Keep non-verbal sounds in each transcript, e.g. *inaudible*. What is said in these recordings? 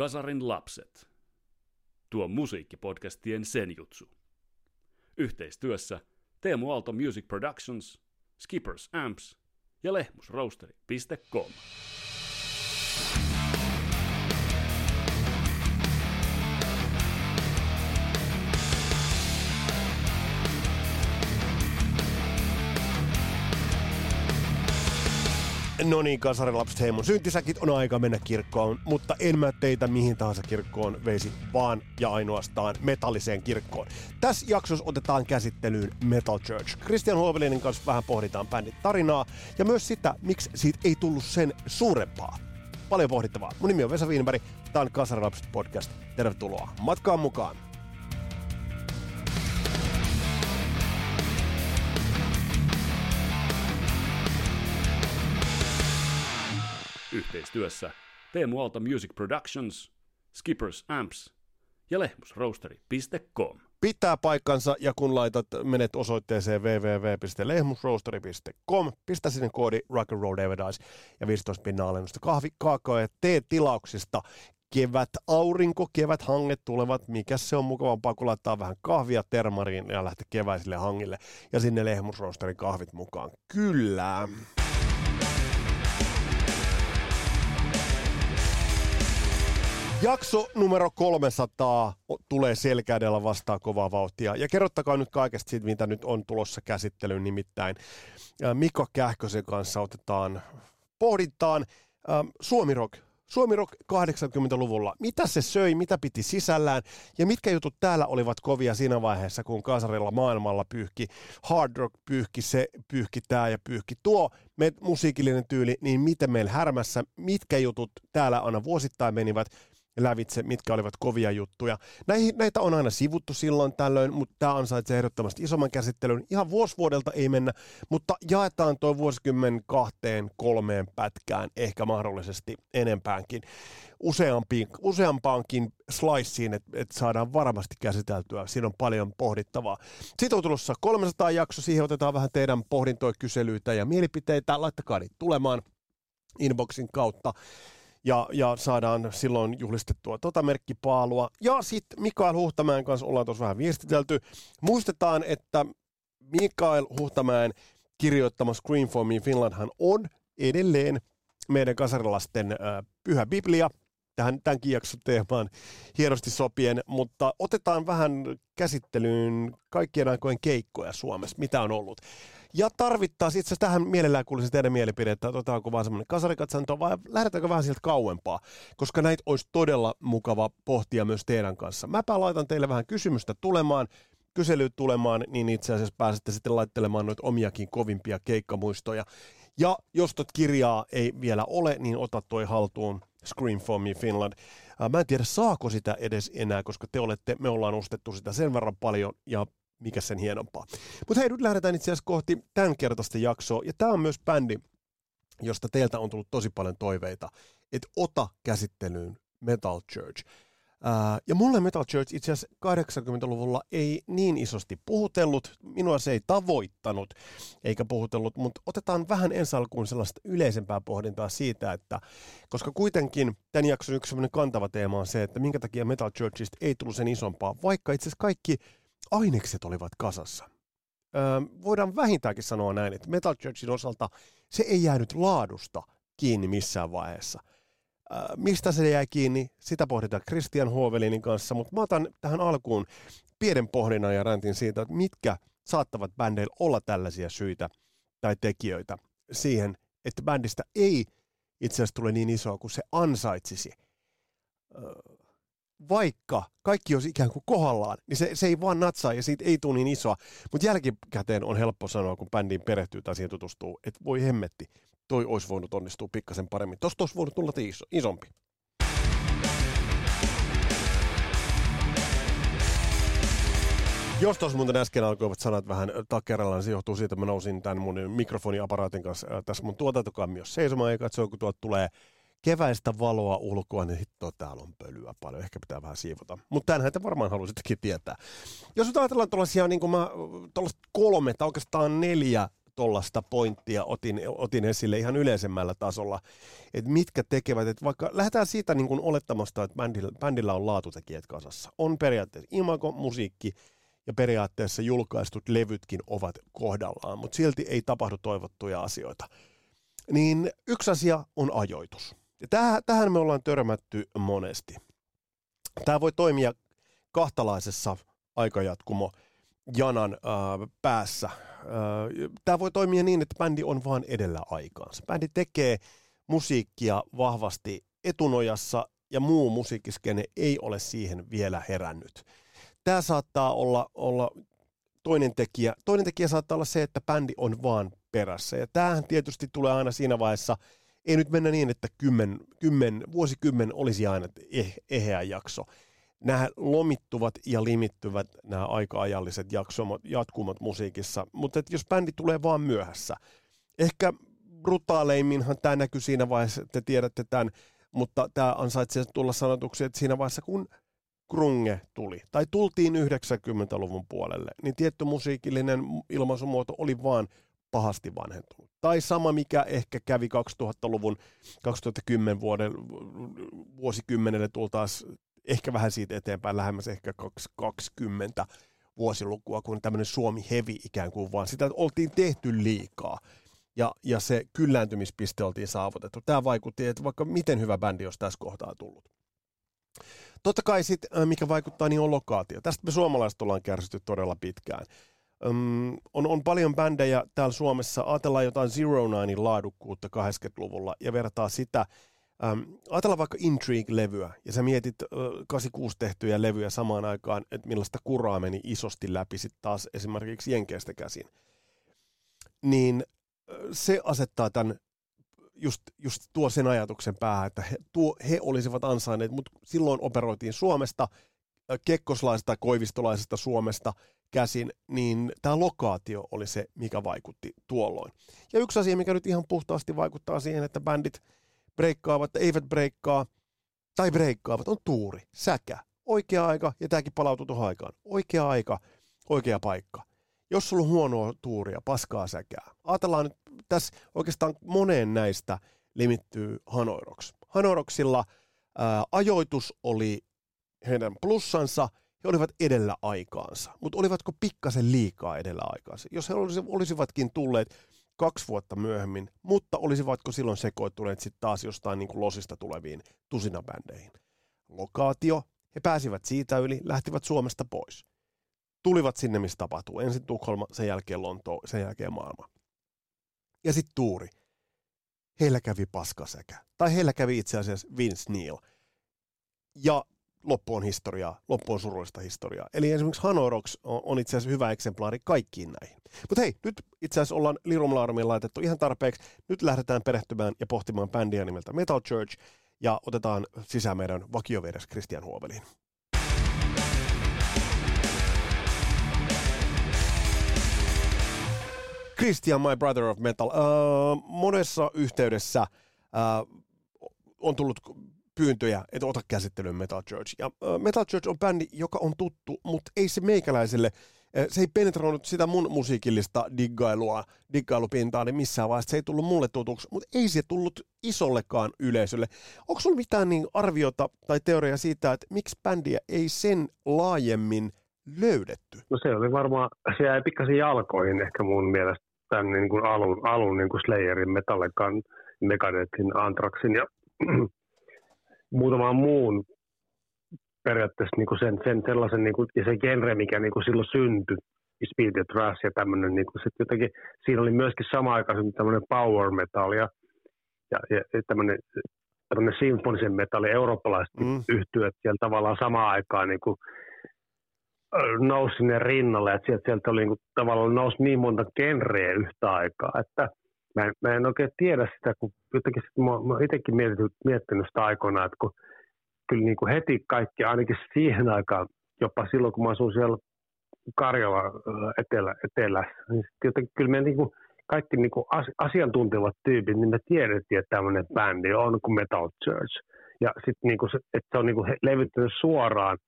Kasarin lapset. Tuo musiikkipodcastien senjutsu. Yhteistyössä Teemu Aalto Music Productions, Skippers Amps ja lehmusroasteri.com. No niin, kasarilapset, hei mun syntisäkit on aika mennä kirkkoon, mutta en mä teitä mihin tahansa kirkkoon veisi, vaan ja ainoastaan metalliseen kirkkoon. Tässä jaksossa otetaan käsittelyyn Metal Church. Christian Huovelinin kanssa vähän pohditaan bändin tarinaa ja myös sitä, miksi siitä ei tullut sen suurempaa. Paljon pohdittavaa. Mun nimi on Vesa Wienberg, tää on Kasarilapset podcast. Tervetuloa matkaan mukaan. Yhteistyössä Teemu Aalto Music Productions, Skippers Amps ja lehmusroasteri.com. pitää paikkansa ja kun laitat, menet osoitteeseen www.lehmusroasteri.com, pistä sinne koodi Rock and Roll Davidice ja 15 pinnaa alennusta kahvi, kaakao ja tee tilauksista kevät aurinko, kevät hanget tulevat, mikä se on mukavampaa, kun laittaa vähän kahvia termariin ja lähteä keväisille hangille ja sinne lehmusroosterin kahvit mukaan. Kyllä. Jakso numero 300 tulee selkäydellä vastaan kovaa vauhtia. Ja kerrottakaa nyt kaikesta siitä, mitä nyt on tulossa käsittelyyn. Nimittäin Mikko Kähkösen kanssa otetaan pohdintaan Suomi Rock. Suomi Rock 80-luvulla. Mitä se söi, mitä piti sisällään ja mitkä jutut täällä olivat kovia siinä vaiheessa, kun kasarilla maailmalla pyyhki hard rock, pyyhki se, pyyhki tää ja pyyhki tuo me, musiikillinen tyyli, niin miten meillä härmässä, mitkä jutut täällä aina vuosittain menivät lävitse, mitkä olivat kovia juttuja. Näihin, näitä on aina sivuttu silloin tällöin, mutta tämä ansaitsee ehdottomasti isomman käsittelyn. Ihan vuosivuodelta ei mennä, mutta jaetaan tuo vuosikymmen kahteen, kolmeen pätkään, ehkä mahdollisesti enempäänkin. Useampiin, useampaankin sliceen, että et saadaan varmasti käsiteltyä. Siinä on paljon pohdittavaa. Sitten on tulossa 300 jakso, siihen otetaan vähän teidän pohdintoja, kyselyitä ja mielipiteitä. Laittakaa niitä tulemaan inboxin kautta ja, ja saadaan silloin juhlistettua tota merkkipaalua. Ja sitten Mikael Huhtamäen kanssa ollaan tuossa vähän viestitelty. Muistetaan, että Mikael Huhtamäen kirjoittama Screen for Me Finlandhan on edelleen meidän kasarilasten äh, pyhä biblia, tähän tämänkin jakson teemaan hienosti sopien, mutta otetaan vähän käsittelyyn kaikkien aikojen keikkoja Suomessa, mitä on ollut. Ja tarvittaisiin itse asiassa tähän mielellään kuulisin teidän mielipidettä, että otetaanko vaan semmoinen kasarikatsanto vai lähdetäänkö vähän sieltä kauempaa, koska näitä olisi todella mukava pohtia myös teidän kanssa. Mäpä laitan teille vähän kysymystä tulemaan, kyselyt tulemaan, niin itse asiassa pääsette sitten laittelemaan noita omiakin kovimpia keikkamuistoja. Ja jos tot kirjaa ei vielä ole, niin ota toi haltuun Scream for Me Finland. Mä en tiedä, saako sitä edes enää, koska te olette, me ollaan ostettu sitä sen verran paljon ja mikä sen hienompaa. Mutta hei, nyt lähdetään itse asiassa kohti tämän kertaista jaksoa. Ja tämä on myös bändi, josta teiltä on tullut tosi paljon toiveita, että ota käsittelyyn Metal Church. Ja mulle Metal Church itse asiassa 80-luvulla ei niin isosti puhutellut, minua se ei tavoittanut eikä puhutellut, mutta otetaan vähän ensi alkuun sellaista yleisempää pohdintaa siitä, että koska kuitenkin tämän jakson yksi kantava teema on se, että minkä takia Metal Churchista ei tullut sen isompaa, vaikka itse asiassa kaikki ainekset olivat kasassa. Öö, voidaan vähintäänkin sanoa näin, että Metal Churchin osalta se ei jäänyt laadusta kiinni missään vaiheessa. Öö, mistä se jäi kiinni, sitä pohditaan Christian Huovelinin kanssa, mutta mä otan tähän alkuun pienen pohdinnan ja räntin siitä, että mitkä saattavat bändeillä olla tällaisia syitä tai tekijöitä siihen, että bändistä ei itse asiassa tule niin isoa kuin se ansaitsisi. Öö, vaikka kaikki olisi ikään kuin kohdallaan, niin se, se ei vaan natsaa ja siitä ei tule niin isoa. Mutta jälkikäteen on helppo sanoa, kun bändiin perehtyy tai siihen tutustuu, että voi hemmetti, toi olisi voinut onnistua pikkasen paremmin. Tosta olisi voinut tulla iso, isompi. Jos tuossa muuten äsken alkoivat sanat vähän takeralla, niin se johtuu siitä, että mä nousin tämän mun mikrofoniaparaatin kanssa tässä mun tuotantokammiossa seisomaan ja katsoin, kun tuolta tulee keväistä valoa ulkoa, niin hitto, täällä on pölyä paljon. Ehkä pitää vähän siivota. Mutta tämähän te varmaan haluaisittekin tietää. Jos nyt ajatellaan tuollaisia niin kuin mä, kolme tai oikeastaan neljä tuollaista pointtia otin, otin esille ihan yleisemmällä tasolla, että mitkä tekevät, että vaikka lähdetään siitä niin kuin olettamasta, että bändillä, bändillä on laatutekijät kasassa. On periaatteessa imago, musiikki ja periaatteessa julkaistut levytkin ovat kohdallaan, mutta silti ei tapahdu toivottuja asioita. Niin yksi asia on ajoitus. Ja tähän, tähän me ollaan törmätty monesti. Tämä voi toimia kahtalaisessa aikajatkumo janan äh, päässä. Äh, Tämä voi toimia niin, että bändi on vaan edellä aikaansa. Bändi tekee musiikkia vahvasti etunojassa ja muu musiikkiskene ei ole siihen vielä herännyt. Tämä saattaa olla, olla toinen tekijä. Toinen tekijä saattaa olla se, että bändi on vaan perässä. Ja tämähän tietysti tulee aina siinä vaiheessa, ei nyt mennä niin, että kymmen, kymmen, vuosikymmen olisi aina eh, eheä jakso nämä lomittuvat ja limittyvät nämä aika-ajalliset jatkumot musiikissa, mutta jos bändi tulee vaan myöhässä, ehkä brutaaleimminhan tämä näkyy siinä vaiheessa, te tiedätte tämän, mutta tämä ansaitsee tulla sanotuksi, että siinä vaiheessa kun grunge tuli, tai tultiin 90-luvun puolelle, niin tietty musiikillinen ilmaisumuoto oli vaan pahasti vanhentunut. Tai sama, mikä ehkä kävi 2000-luvun, 2010 vuoden vuosikymmenelle tultaas ehkä vähän siitä eteenpäin, lähemmäs ehkä 20 vuosilukua, kun tämmöinen Suomi hevi ikään kuin vaan. Sitä oltiin tehty liikaa ja, ja se kyllääntymispiste oltiin saavutettu. Tämä vaikutti, että vaikka miten hyvä bändi olisi tässä kohtaa tullut. Totta kai sitten, mikä vaikuttaa, niin on lokaatio. Tästä me suomalaiset ollaan kärsitty todella pitkään. Öm, on, on paljon bändejä täällä Suomessa. Ajatellaan jotain Zero Ninein laadukkuutta 80-luvulla ja vertaa sitä Ähm, ajatellaan vaikka Intrigue-levyä, ja sä mietit äh, 86 tehtyjä levyjä samaan aikaan, että millaista kuraa meni isosti läpi sitten taas esimerkiksi Jenkeistä käsin. Niin äh, se asettaa tämän, just, just tuo sen ajatuksen päähän, että he, tuo, he olisivat ansainneet, mutta silloin operoitiin Suomesta, äh, kekkoslaisesta, koivistolaisesta Suomesta käsin, niin tämä lokaatio oli se, mikä vaikutti tuolloin. Ja yksi asia, mikä nyt ihan puhtaasti vaikuttaa siihen, että bändit – breikkaavat, eivät breikkaa, tai breikkaavat, on tuuri, säkä, oikea aika, ja tämäkin palautuu tuohon aikaan. Oikea aika, oikea paikka. Jos sulla on huonoa tuuria, paskaa säkää. Ajatellaan nyt, tässä oikeastaan moneen näistä limittyy Hanoiroks. Hanoiroksilla ää, ajoitus oli heidän plussansa, he olivat edellä aikaansa, mutta olivatko pikkasen liikaa edellä aikaansa? Jos he olisivatkin tulleet kaksi vuotta myöhemmin, mutta olisivatko silloin sekoittuneet sitten taas jostain niin kuin losista tuleviin tusinabändeihin? Lokaatio, he pääsivät siitä yli, lähtivät Suomesta pois. Tulivat sinne, missä tapahtuu. Ensin Tukholma, sen jälkeen Lonto, sen jälkeen maailma. Ja sitten Tuuri. Heillä kävi paskasäkä. Tai heillä kävi itse asiassa Vince Neil. Ja loppu on historiaa, loppu on surullista historiaa. Eli esimerkiksi Hanoi Rocks on, on itse asiassa hyvä eksemplaari kaikkiin näihin. Mutta hei, nyt itse asiassa ollaan Lirumlaarumiin laitettu ihan tarpeeksi. Nyt lähdetään perehtymään ja pohtimaan bändiä nimeltä Metal Church ja otetaan sisään meidän vakiovieres Christian Huoveliin. Christian, my brother of metal. Uh, monessa yhteydessä uh, on tullut pyyntöjä, että ota käsittelyyn Metal Church. Ja Metal Church on bändi, joka on tuttu, mutta ei se meikäläiselle, se ei penetroinut sitä mun musiikillista diggailua, niin missään vaiheessa se ei tullut mulle tutuksi, mutta ei se tullut isollekaan yleisölle. Onko sulla mitään niin arviota tai teoria siitä, että miksi bändiä ei sen laajemmin löydetty? No se oli varmaan, se jäi pikkasen jalkoihin ehkä mun mielestä tämän niin kuin alun, alun niin kuin Slayerin, Metallican, Megadethin, Anthraxin ja muutaman muun periaatteessa niin kuin sen, sen sellaisen, niin kuin, ja se genre, mikä niin kuin silloin syntyi, speed ja thrash ja tämmöinen, niin kuin, jotenkin, siinä oli myöskin sama aikaan tämmöinen power metal ja, ja, ja tämmöinen, tämmöinen symfonisen metalli, eurooppalaiset mm. yhtyöt siellä tavallaan samaan aikaan niin kuin, nousi sinne rinnalle, että sieltä, sieltä oli niin kuin, tavallaan nousi niin monta genreä yhtä aikaa, että mä en, mä en oikein tiedä sitä, kun jotenkin sit mä, mä itsekin miettinyt, miettinyt sitä aikoinaan, että kun kyllä niin kuin heti kaikki, ainakin siihen aikaan, jopa silloin kun mä asuin siellä Karjala etelä, etelässä, niin jotenkin kyllä me niin kuin, kaikki niin kuin asiantuntevat tyypit, niin me tiedettiin, että tämmöinen bändi on kuin Metal Church. Ja sitten niin kuin se, että se on niin kuin levyttänyt suoraan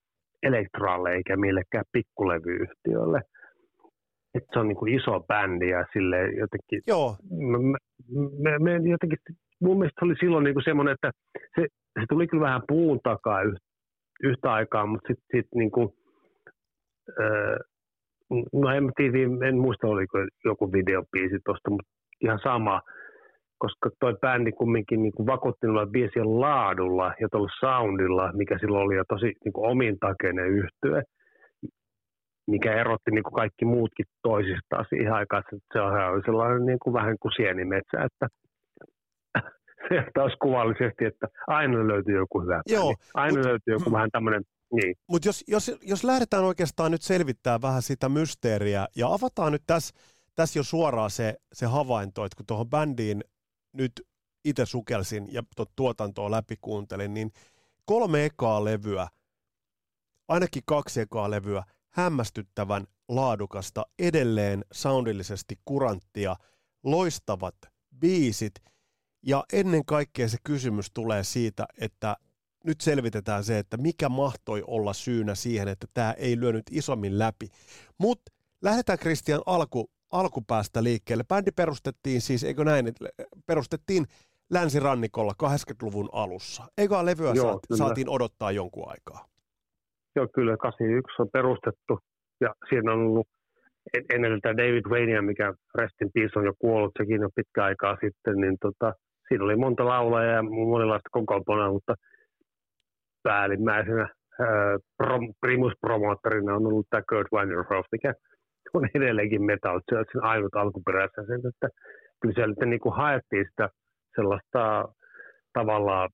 elektraalle eikä millekään pikkulevyyhtiölle. Että se on niin kuin iso bändi ja sille jotenkin, Joo, mä, mä, mä, jotenkin, mun mielestä se oli silloin niin kuin semmoinen, että se, se tuli kyllä vähän puun takaa yhtä, yhtä aikaa, mutta sitten sit niin kuin, öö, no en, tiedä, en muista oliko joku videopiisi tuosta, mutta ihan sama, koska toi bändi kumminkin niin kuin vakuutti noilla biisien laadulla ja tuolla soundilla, mikä silloin oli jo tosi niin kuin omintakeinen yhtye, mikä erotti niin kuin kaikki muutkin toisistaan siihen aikaan. Se oli sellainen niin kuin vähän kuin sienimetsä, että *laughs* se taas kuvallisesti, että aina löytyy joku hyvä Joo. Aina mut- löytyy joku vähän tämmöinen, niin. Mutta jos, jos, jos lähdetään oikeastaan nyt selvittämään vähän sitä mysteeriä ja avataan nyt tässä täs jo suoraan se, se havainto, että kun tuohon bändiin nyt itse sukelsin ja tuot tuotantoa läpi kuuntelin, niin kolme ekaa levyä, ainakin kaksi ekaa levyä, hämmästyttävän laadukasta, edelleen soundillisesti kuranttia, loistavat biisit, ja ennen kaikkea se kysymys tulee siitä, että nyt selvitetään se, että mikä mahtoi olla syynä siihen, että tämä ei lyönyt isommin läpi. Mutta lähdetään Christian alku, alkupäästä liikkeelle. Bändi perustettiin siis, eikö näin, perustettiin länsirannikolla 80-luvun alussa. Eka levyä Joo, saat, saatiin odottaa jonkun aikaa. Joo, kyllä 81 on perustettu. Ja siinä on ollut en- ennen tätä David Wayneä, mikä Restin Peace on jo kuollut, sekin on pitkä aikaa sitten, niin tota, siinä oli monta laulajaa ja monenlaista kokoonpanoa, mutta päällimmäisenä ää, prom, on ollut tämä Kurt Weinrhoff, mikä on edelleenkin Metal Churchin ainut alkuperäisen, että kyllä siellä niin kuin haettiin sitä sellaista tavallaan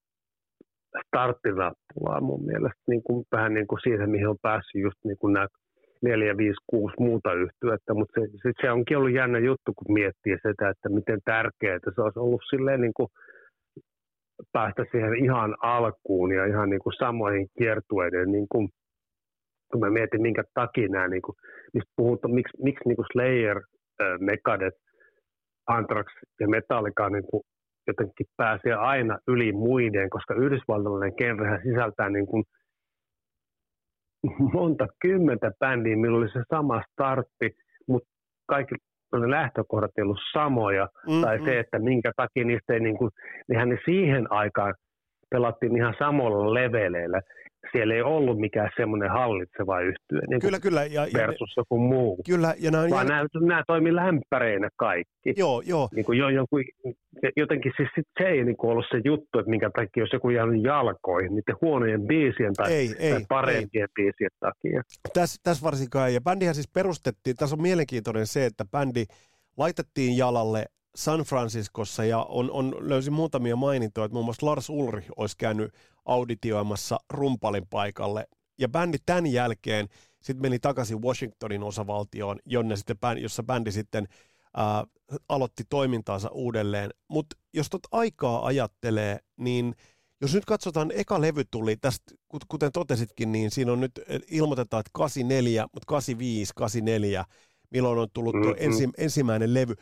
starttinappulaa mun mielestä niin kuin, vähän niin kuin siihen, mihin on päässyt just niin kuin nämä neljä, viisi, kuusi muuta yhtyettä, mutta se, se, se, onkin ollut jännä juttu, kun miettii sitä, että miten tärkeää se olisi ollut silleen niin kuin päästä siihen ihan alkuun ja ihan niin kuin samoihin kiertueiden, niin kuin, kun mä mietin, minkä takia nämä, niin kuin, mistä puhutaan, miksi, miksi niin kuin Slayer, äh, Megadeth, Anthrax ja Metallica niin kuin jotenkin pääsee aina yli muiden, koska yhdysvaltalainen genrehän sisältää niin kuin monta kymmentä bändiä, millä oli se sama startti, mutta kaikki ne lähtökohdat ei ollut samoja, Mm, tai mm. se, että minkä takia niistä ei, niin kuin, nehän ne siihen aikaan pelattiin ihan samalla leveleillä. Siellä ei ollut mikään semmoinen hallitseva yhtye niin Kyllä, kyllä. Ja, ja, versus joku muu. kyllä, ja nämä Vaan jäl... nämä, nämä toimii lämpäreinä kaikki. Joo, joo. Niin kuin jo, joku, jotenkin siis sit se ei niin kuin ollut se juttu, että minkä takia jos joku jäänyt jalkoihin niiden huonojen biisien tai, Ei, ei, tai ei. parempien biisien takia. Tässä täs varsinkaan, ja bändihän siis perustettiin, tässä on mielenkiintoinen se, että bändi laitettiin jalalle San Franciscossa, ja on, on, löysin muutamia mainintoja, että muun muassa Lars Ulrich olisi käynyt auditioimassa rumpalin paikalle, ja bändi tämän jälkeen sitten meni takaisin Washingtonin osavaltioon, jonne sitten, bändi- jossa bändi sitten ää, aloitti toimintaansa uudelleen. Mutta jos tot aikaa ajattelee, niin jos nyt katsotaan, eka levy tuli tästä, kut- kuten totesitkin, niin siinä on nyt eh, ilmoitetaan, että 84, mutta 85, 84, milloin on tullut tuo Mhm. ensi, ensimmäinen levy.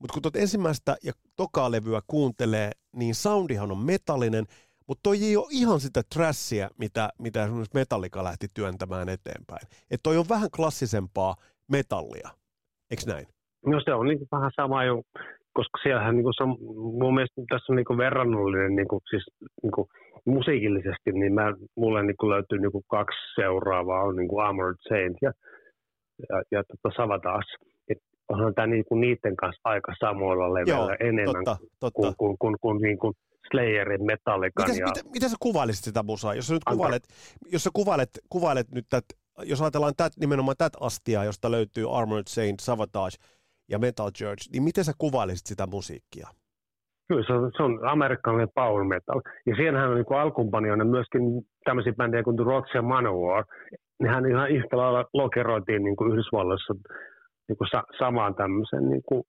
Mutta kun tuota ensimmäistä ja tokaa levyä kuuntelee, niin soundihan on metallinen, mutta toi ei ole ihan sitä trashia, mitä, mitä esimerkiksi Metallica lähti työntämään eteenpäin. Että toi on vähän klassisempaa metallia, eikö näin? No se on niin kuin vähän sama jo, koska siellähän niin kuin se on, mun mielestä tässä on niin kuin verrannollinen niin kuin, siis, niin kuin musiikillisesti, niin mä, mulle niin kuin löytyy niin kuin kaksi seuraavaa, on niin Armored Saint ja, ja, ja tota Savatage. Et onhan tämä niin kuin niiden kanssa aika samoilla leveillä enemmän totta, totta. kuin, kuin, kuin, kuin, niin kuin Slayerin, Metallican Mitäs, ja mitä, mitä sä kuvailisit sitä musaa? Jos sä nyt kuvailet, jos sä kuvailet, kuvailet nyt tät, jos ajatellaan tät, nimenomaan tätä astiaa, josta löytyy Armored Saint, Savatage ja Metal Church, niin miten sä kuvailisit sitä musiikkia? Kyllä se on, se on amerikkalainen power metal. Ja siinähän on niin alkuunpanijoina myöskin tämmöisiä bändejä kuin The Rots ja Manowar. Nehän ihan yhtä lailla lokeroitiin niin kuin Yhdysvalloissa niin kuin sa- samaan tämmöisen niin kuin,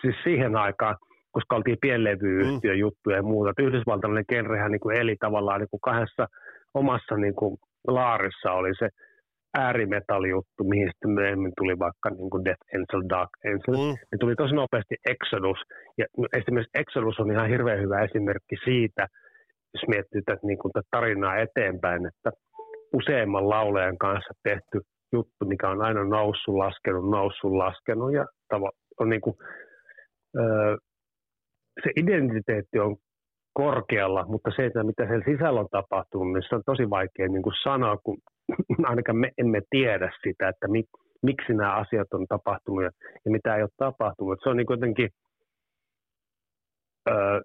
siis siihen aikaan, koska oltiin pienlevyyhtiö juttuja ja muuta. Että Yhdysvaltalainen genrehän niin kuin eli tavallaan niin kuin kahdessa omassa niin kuin laarissa oli se äärimetallijuttu, mihin sitten myöhemmin tuli vaikka niin kuin Death Angel, Dark Angel Mm. ne tuli tosi nopeasti Exodus. Ja esimerkiksi Exodus on ihan hirveän hyvä esimerkki siitä, jos miettii tätä, niin kuin tätä tarinaa eteenpäin, että useamman laulajan kanssa tehty juttu, mikä on aina noussut, laskenut, noussut, laskenut ja tavo- on niin kuin, öö, se identiteetti on korkealla, mutta se, että mitä siellä sisällä on tapahtunut, niin se on tosi vaikea niin kuin sanoa, kun *laughs* ainakaan me emme tiedä sitä, että mi, miksi nämä asiat on tapahtunut ja, ja mitä ei ole tapahtunut. Se on niin jotenkin, öö,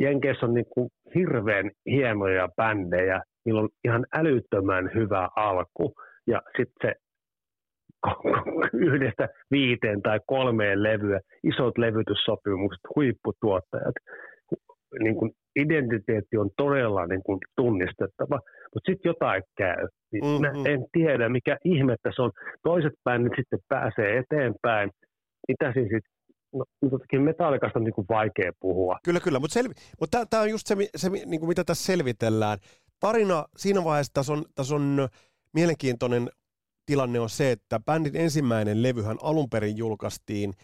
Jenkeissä on niin kuin hirveän hienoja bändejä, niillä on ihan älyttömän hyvä alku ja sitten se yhdestä viiteen tai kolmeen levyä, isot levytyssopimukset, huipputuottajat, niin kuin identiteetti on todella niin kuin tunnistettava, mutta sitten jotain käy. Niin mm-hmm. Mä en tiedä, mikä ihmettä se on. Toiset bändit sitten pääsee eteenpäin. Mitä siis sit, no, jotenkin metallikasta on niin kuin vaikea puhua. Kyllä, kyllä, mutta selvi, mut tämä on just se, se niin kuin mitä tässä selvitellään. Tarina siinä vaiheessa tässä on, tässä on mielenkiintoinen tilanne on se, että bändin ensimmäinen levyhän alun perin julkaistiin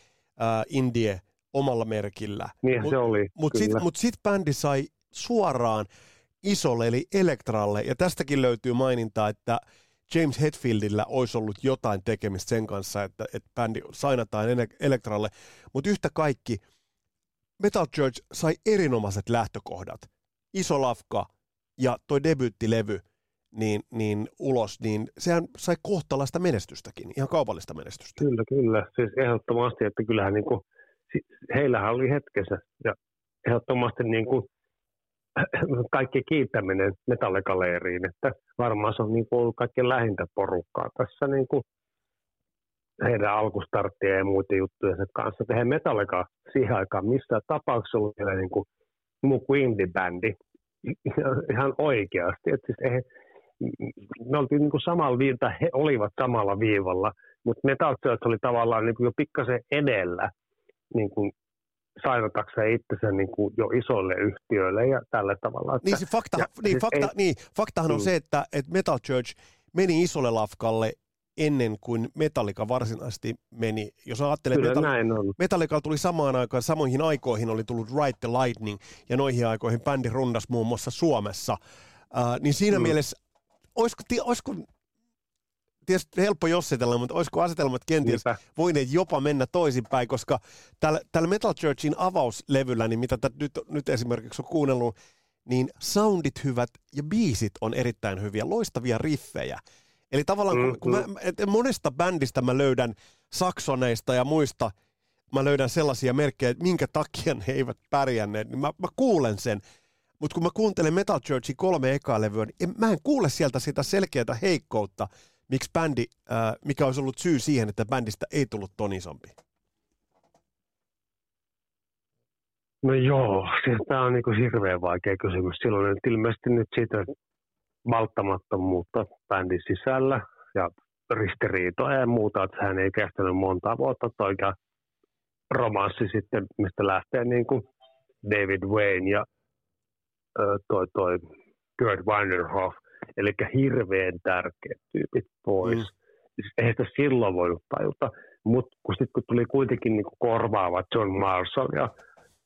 äh, Indie – omalla merkillä. Niin mut, se oli, Mutta sitten mut sit bändi sai suoraan isolle eli Elektralle, ja tästäkin löytyy maininta, että James Hetfieldillä olisi ollut jotain tekemistä sen kanssa, että, että bändi sainataan Elektralle, mutta yhtä kaikki Metal Church sai erinomaiset lähtökohdat. Iso lafka ja toi debyyttilevy niin, niin ulos, niin sehän sai kohtalaista menestystäkin, ihan kaupallista menestystä. Kyllä, kyllä. Siis ehdottomasti, että kyllähän niin kuin heillähän oli hetkessä ja ehdottomasti niin kuin *clears throat* kaikki kiittäminen metallekaleeriin, että varmaan se on niin kuin ollut kaikkein lähintä porukkaa tässä niin kuin heidän alkustarttien ja muiden juttujen kanssa. Että he metallika siihen aikaan missään tapauksessa ollut vielä niin kuin muu kuin indie-bändi ihan oikeasti. Että siis he, me oltiin niin kuin samalla viivalla, he olivat samalla viivalla, mutta Metal Church oli tavallaan niin kuin jo pikkasen edellä niin kuin sainotakseen itsensä niin kuin jo isoille yhtiöille ja tällä tavalla. Että, niin, se fakta, ja, niin, siis fakta, ei, niin, faktahan mm. on se, että, että Metal Church meni isolle lafkalle ennen kuin Metallica varsinaisesti meni. Jos ajattelee, Kyllä Metal- näin on. Metallica tuli samaan aikaan, samoihin aikoihin oli tullut Ride the Lightning, ja noihin aikoihin bändi rundas muun muassa Suomessa. Uh, niin siinä mm. mielessä, olisiko, olisiko tietysti helppo jossitella, mutta olisiko asetelmat kenties Niinpä. voineet jopa mennä toisinpäin, koska tällä, tällä Metal Churchin avauslevyllä, niin mitä nyt, nyt esimerkiksi on kuunnellut, niin soundit hyvät ja biisit on erittäin hyviä, loistavia riffejä. Eli tavallaan mm, kun, mm. Mä, et monesta bändistä mä löydän saksoneista ja muista, mä löydän sellaisia merkkejä, että minkä takia ne eivät pärjänneet, niin mä, mä kuulen sen. Mutta kun mä kuuntelen Metal Churchin kolme ekaa levyä, niin mä en kuule sieltä sitä selkeää heikkoutta, miksi bändi, äh, mikä olisi ollut syy siihen, että bändistä ei tullut ton isompi? No joo, siis tämä on niinku hirveän vaikea kysymys. Silloin on ilmeisesti nyt siitä malttamattomuutta bändin sisällä ja ristiriitoja ja muuta, että hän ei kestänyt monta vuotta toika romanssi sitten, mistä lähtee niin kuin David Wayne ja toi, toi Kurt Weinderhoff eli hirveän tärkeät tyypit pois. Mm. Siis eihän sitä silloin voinut tajuta, mutta kun sitten kun tuli kuitenkin niin korvaava John Marshall ja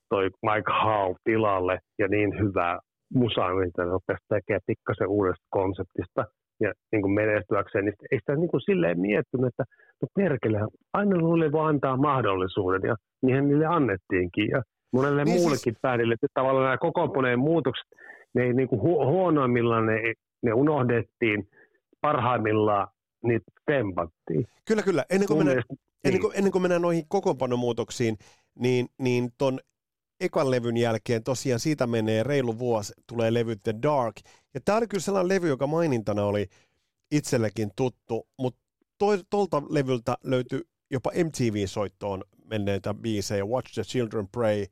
toi Mike Howe tilalle ja niin hyvää musaa, mitä se rupesi tekemään pikkasen uudesta konseptista ja niin kuin menestyäkseen, niin ei sitä niin kuin silleen miettinyt, että no perkele, aina luulee vaan antaa mahdollisuuden ja niihin niille annettiinkin. Ja monelle niin muullekin siis... päädille, että tavallaan nämä kokoonpaneen muutokset, ne ei niin kuin hu- huonoimmillaan ne ne unohdettiin, parhaimmillaan niitä tempattiin. Kyllä, kyllä. Ennen kuin, mennään, mielestä, ennen, kuin, niin. ennen kuin mennään noihin kokoonpanomuutoksiin, niin, niin ton ekan levyn jälkeen tosiaan siitä menee reilu vuosi, tulee levy The Dark. Ja tämä oli kyllä sellainen levy, joka mainintana oli itsellekin tuttu, mutta tuolta levyltä löytyi jopa MTV-soittoon menneitä biisejä, Watch the Children Pray,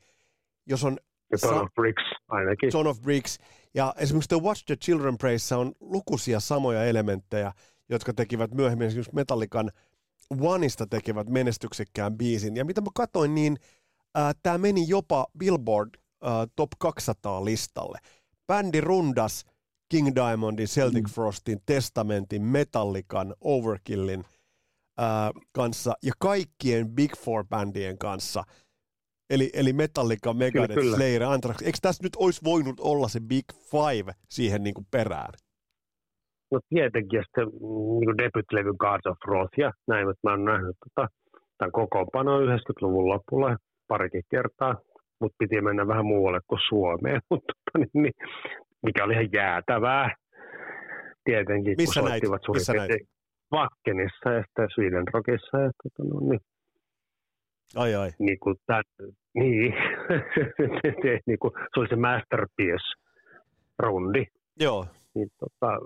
jos on... Ja Son of Bricks ainakin. Son of Bricks. Ja esimerkiksi The Watch the Children Prayssä on lukuisia samoja elementtejä, jotka tekivät myöhemmin esimerkiksi Metallican Oneista tekevät menestyksekkään biisin. Ja mitä mä katsoin, niin äh, tämä meni jopa Billboard äh, Top 200 listalle. Bändi rundas King Diamondin, Celtic mm. Frostin, Testamentin, Metallican, Overkillin äh, kanssa ja kaikkien Big Four-bändien kanssa – Eli, eli Metallica, Megadeth, kyllä, Slayer, Anthrax. Eikö tässä nyt olisi voinut olla se Big Five siihen niin kuin perään? No tietenkin, ja sitten niin debut-levy Gods of Wrath ja näin, että mä oon nähnyt tota, tämän kokoonpano 90-luvun lopulla parikin kertaa, mutta piti mennä vähän muualle kuin Suomeen, *laughs* mutta tota, niin, niin, mikä oli ihan jäätävää. Tietenkin, Missä kun näit? soittivat suurin piirtein Vakkenissa ja sitten Sweden Rockissa. Ja, tota, no, niin, Ai ai. niin, kuin tämän, niin, *laughs* niin kuin, se oli se Masterpiece-rundi. Joo. Niin, tota,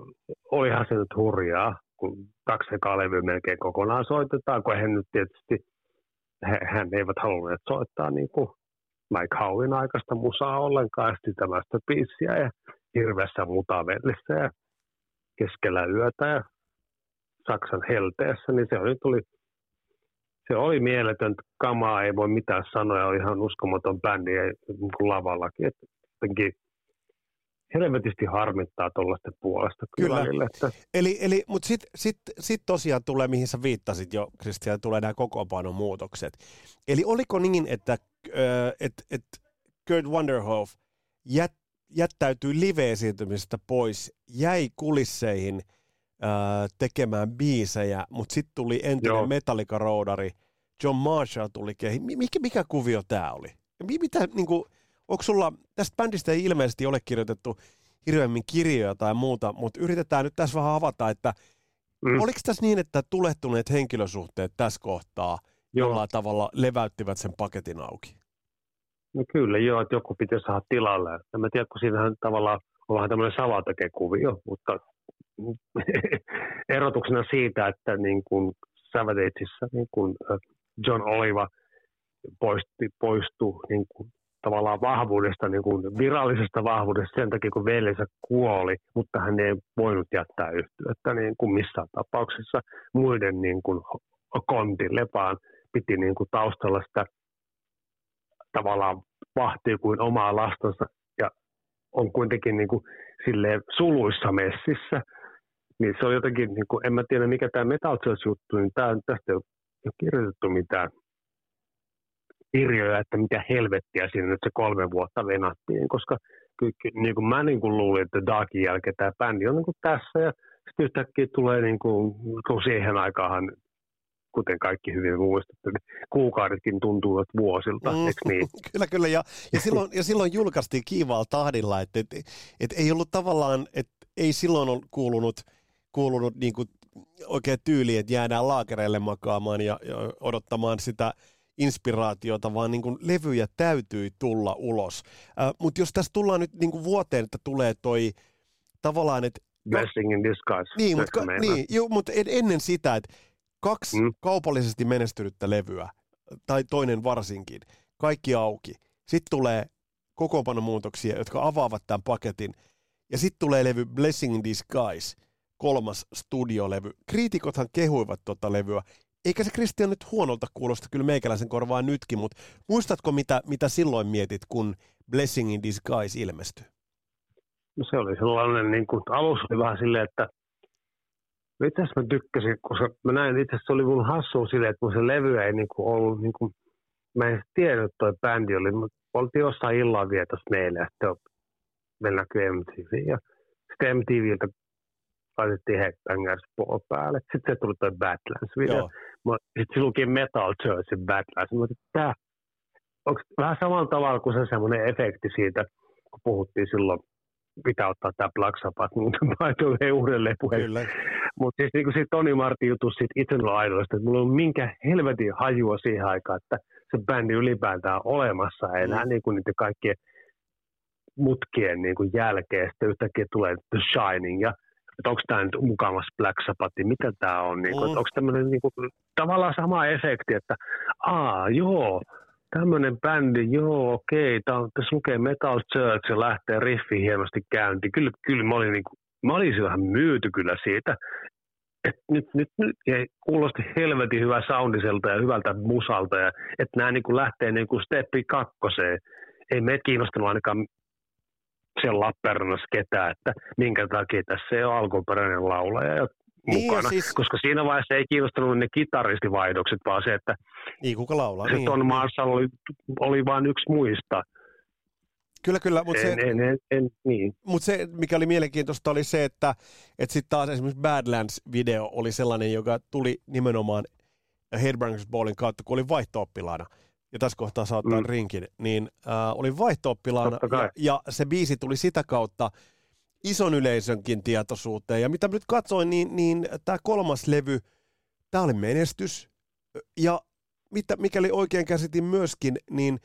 olihan se nyt hurjaa, kun kaksi ekaa levyä melkein kokonaan soitetaan, kun eihän nyt tietysti, he, hän eivät halunneet soittaa niin kuin Mike Howin aikaista musaa ollenkaan, ja sitä Masterpiecea ja hirveässä mutavellissä ja keskellä yötä ja Saksan helteessä, niin se oli, tuli, se oli mieletöntä kamaa, ei voi mitään sanoa, oli ihan uskomaton bändi ja niin lavallakin, että jotenkin helvetisti harmittaa tuollaisten puolesta kyllä, Kyllä. että Eli, eli mutta sitten sit, sit tosiaan tulee, mihin sä viittasit jo, Kristian, tulee nämä kokoonpanon muutokset. Eli oliko niin, että äh, et, et Kurt Wonderhoff jät, jättäytyi live-esiintymisestä pois, jäi kulisseihin tekemään biisejä, mutta sitten tuli entinen Joo. Metallica-roudari, John Marshall tuli kehi. Mi- Mikä, mikä kuvio tämä oli? Mitä, niinku, onko sulla, tästä bändistä ei ilmeisesti ole kirjoitettu hirveämmin kirjoja tai muuta, mutta yritetään nyt tässä vähän avata, että mm, oliko tässä niin, että tulehtuneet henkilösuhteet tässä kohtaa joo, jollain tavalla leväyttivät sen paketin auki? no kyllä joo, että joku piti saada tilalle. En mä tiedä, kun siinähän tavallaan on vähän tämmöinen salatekekuvio, mutta *laughs* erotuksena siitä, että niin kuin Savageissa niin kuin John Oliva poisti, poistui niin kuin tavallaan vahvuudesta, niin kuin virallisesta vahvuudesta sen takia, kun veljensä kuoli, mutta hän ei voinut jättää yhtyettä niin kuin missään tapauksessa muiden niin kuin kontille, vaan piti niin kuin taustalla sitä tavallaan vahtii kuin omaa lastansa ja on kuitenkin niin kuin suluissa messissä. Niin se on jotenkin, niin kuin, en mä tiedä mikä tämä Metal juttu, niin tää, tästä ei ole kirjoitettu mitään kirjoja, että mitä helvettiä siinä nyt se kolme vuotta venattiin, koska ky, ky, niin kuin mä niin kuin luulin, että Darkin jälkeen tämä bändi on niin kuin tässä ja sitten yhtäkkiä tulee niin kuin, kun siihen aikaan kuten kaikki hyvin muistatte, niin kuukaudetkin tuntuvat vuosilta, mm. eikö niin? *laughs* kyllä, kyllä. Ja, ja, silloin, ja silloin julkaistiin kiivaalla tahdilla, että et, et ei ollut tavallaan, että ei silloin ole kuulunut, kuulunut niin kuin oikein tyyli, että jäädään laakereille makaamaan ja, ja odottamaan sitä inspiraatiota, vaan niin kuin levyjä täytyi tulla ulos. Äh, Mutta jos tässä tullaan nyt niin kuin vuoteen, että tulee toi tavallaan, että Blessing in disguise. niin, mutta, niin, joo, mutta en, ennen sitä, että kaksi. Mm. kaupallisesti menestynyttä levyä, tai toinen varsinkin, kaikki auki. Sitten tulee kokoonpanomuutoksia, jotka avaavat tämän paketin. Ja sitten tulee levy Blessing in Disguise, kolmas studiolevy. Kriitikothan kehuivat tota levyä. Eikä se Kristian nyt huonolta kuulosta kyllä meikäläisen korvaan nytkin, mutta muistatko mitä, mitä silloin mietit, kun Blessing in Disguise ilmestyi? No se oli sellainen, niin kuin, alussa oli vähän silleen, että asiassa mä tykkäsin, koska mä näin itse asiassa se oli mun hassua silleen, että mun se levy ei niin kuin, ollut, niin kuin, mä en tiennyt, että toi bändi oli, mutta oltiin jossain illanvietossa meillä ja sitten meillä näkyi MTV ja sitten MTVltä laitettiin Headbangers Ball päälle. Sitten se tuli toi Badlands-video. Sitten se luki Metal Churchin Badlands. Mä että tää, onko vähän samalla tavalla kuin se semmoinen efekti siitä, kun puhuttiin silloin, pitää ottaa tämä Black Sabbath muuten *laughs* paitoille uudelleen puheen. Mutta siis niin siitä Toni Martin jutussa siitä itse aidoista, että mulla on minkä helvetin hajua siihen aikaan, että se bändi ylipäätään on olemassa enää Mm. niin kuin niiden kaikkien mutkien niin kuin jälkeen. Sitten yhtäkkiä tulee The Shining ja että onko tämä nyt mukamas Black Sabbath, mitä tämä on, niin kuin, Mm. onko tämmöinen niin kuin, tavallaan sama efekti, että aa joo, tämmöinen bändi, joo okei, tää on, tässä lukee Metal Church ja lähtee riffi hienosti käyntiin. Kyllä, kyllä mä olin, niin kuin, mä olin vähän myyty kyllä siitä, että nyt, nyt, nyt ja kuulosti helvetin hyvä soundiselta ja hyvältä musalta, ja että nämä niin kuin lähtee niin kuin steppi kakkoseen. Ei meitä kiinnostanut ainakaan siellä Lappeenrannassa ketään, että minkä takia tässä ei ole alkuperäinen laulaja ja Niin, ja mukana. siis- Koska siinä vaiheessa ei kiinnostanut ne kitaristivaihdokset, vaan se, että Niin, kuka laulaa. se Niin, Ton niin. Marshall oli, oli vain yksi muista. Kyllä, kyllä, mutta se, En, en, en, en, niin. mut se, mikä oli mielenkiintoista, oli se, että, että sitten taas esimerkiksi Badlands-video oli sellainen, joka tuli nimenomaan Headbangers Ballin kautta, kun oli vaihto-oppilaana. Ja tässä kohtaa saattaa mm. Mm. rinkin, niin äh, oli vaihto-oppilaana Totta kai. ja, ja se biisi tuli sitä kautta ison yleisönkin tietoisuuteen. Ja mitä nyt katsoin, niin, niin tämä kolmas levy, tämä oli menestys. Ja mitä, mikäli oikein käsitin myöskin, niin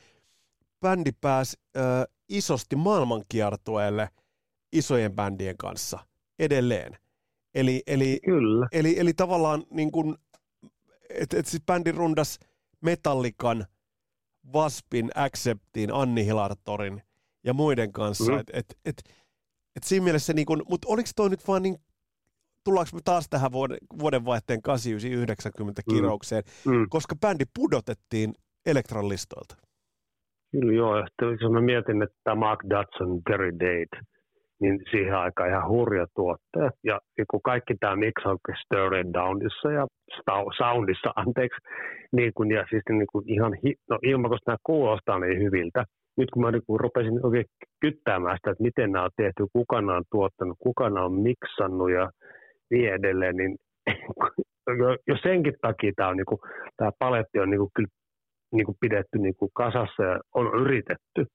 bändi pääsi äh, isosti maailmankiertueelle isojen bändien kanssa edelleen. Eli, eli, Kyllä. eli, eli tavallaan niin kuin, että et siis bändi rundas Metallikan, Waspin, Acceptin, Anni Hilartorin ja muiden kanssa. Mm. Et, et, et, et siinä mielessä, niin kuin, mutta oliko toi nyt vaan niin, tullaanko me taas tähän vuoden, vuodenvaihteen 89-90 Mm. kiroukseen, Mm. koska bändi pudotettiin Elektran listoilta. Kyllä joo, ja sitten jos mä mietin, että Mark Dodson, Terry Date, niin siihen aikaan ihan hurja tuotteet. Ja, ja kun kaikki tämä miksaus Stirred Downissa ja Soundissa, *laughs* anteeksi, niin kun, ja siis niin kun ihan, hi- no ilman, koska nämä kuulostaa niin hyviltä, nyt kun mä niin kun rupesin oikein kyttäämään sitä, että miten nämä on tehty, kuka nämä on tuottanut, kuka nämä on miksannut ja niin edelleen, niin *laughs* jo, jo senkin takia tämä, on, niin kuin, tämä paletti on niin kuin, kyllä niin kuin pidetty niin kuin kasassa ja on yritetty.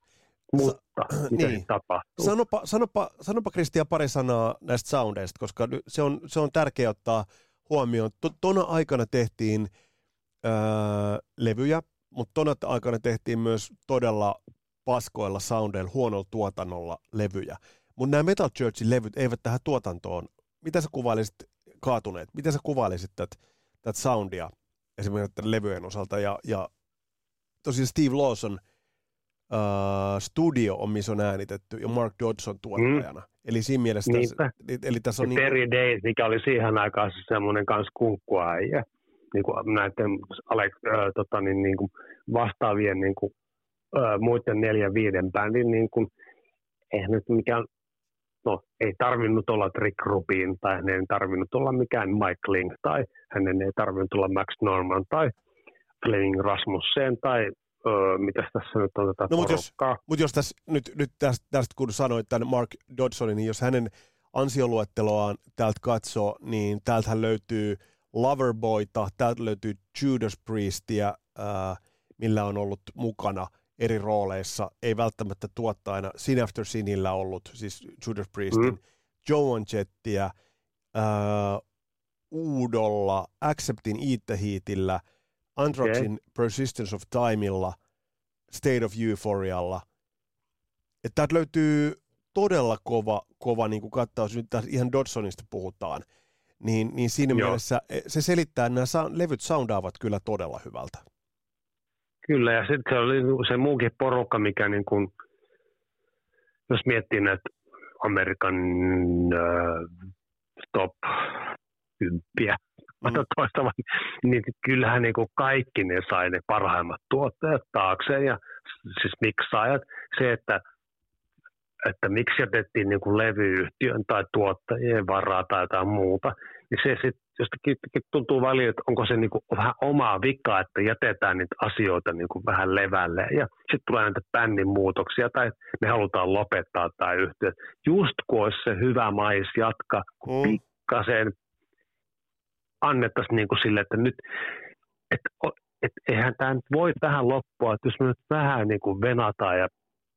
Mutta *clears throat* mitä niin. tapahtuu? Sanopa, sanopa, sanopa Kristian pari sanaa näistä soundeista, koska se on, se on tärkeää ottaa huomioon. To- Tona aikana tehtiin öö, levyjä, mutta tona aikana tehtiin myös todella paskoilla soundeilla, huonolla tuotannolla levyjä. Mutta nämä Metal Churchin levyt eivät tähän tuotantoon. Mitä sä kuvailisit kaatuneet? Miten sä kuvailisit tätä tät soundia esimerkiksi levyjen osalta? Ja, ja tosiaan Steve Lawson uh, studio on, missä on äänitetty, ja Mark Dodson tuottajana. Mm. Eli siinä mielessä tässä, eli tässä on niin, Terry Days, mikä oli siihen aikaan se semmoinen kans kunkkuäijä, niin kuin näiden Alex, äh, tota, niin, niin kuin vastaavien niin kuin, äh, muiden neljän viiden bändin, niin kuin, eihän nyt mikään, no ei tarvinnut olla Rick Rubin, tai hänen ei tarvinnut olla mikään Mike Link, tai hänen ei tarvinnut olla Max Norman, tai Fleming Rasmussen, tai öö, mitäs tässä nyt on tätä No, mut jos-. Mutta jos tässä, nyt, nyt tästä, tästä kun sanoit tämän Mark Dodsonin, niin jos hänen ansioluetteloaan täältä katsoo, niin täältähän löytyy Loverboyta, täältä löytyy Judas Priestia, ää, millä on ollut mukana eri rooleissa, ei välttämättä tuottajana, Sin After Sinillä ollut, siis Judas Priestin, Mm. Joan Jettiä, ää, Uudolla, Acceptin Eat Heatillä, Anthraxin Persistence of Timeilla, State of Euphorialla. Että täältä löytyy todella kova, kova niin kuin kattaus, nyt tässä ihan Dodsonista puhutaan, niin, niin siinä Joo. mielessä eh, se selittää, että nämä sa- levyt soundaavat kyllä todella hyvältä. Kyllä, ja sitten se oli se muukin porukka, mikä niin kuin, jos miettii näitä Amerikan äh, top kymppiä, Mm. mm. toista vai, niin kyllähän niin kuin kaikki ne sai ne parhaimmat tuottajat taakseen ja siis miksaajat. Se, että, että miksi jätettiin niin kuin levyyhtiön tai tuottajien varaa tai jotain muuta, niin se sitten jostakin tuntuu välillä, että onko se niin kuin vähän omaa vikaa, että jätetään niitä asioita niin kuin vähän levälle ja sitten tulee näitä bändin muutoksia tai me halutaan lopettaa tämä yhtiö. Just kun olisi se hyvä mais jatka, kun Mm. pikkasen annettaisiin niin kuin sille, että nyt, et, et, eihän tämä nyt voi tähän loppua, että jos me nyt vähän niin kuin venataan ja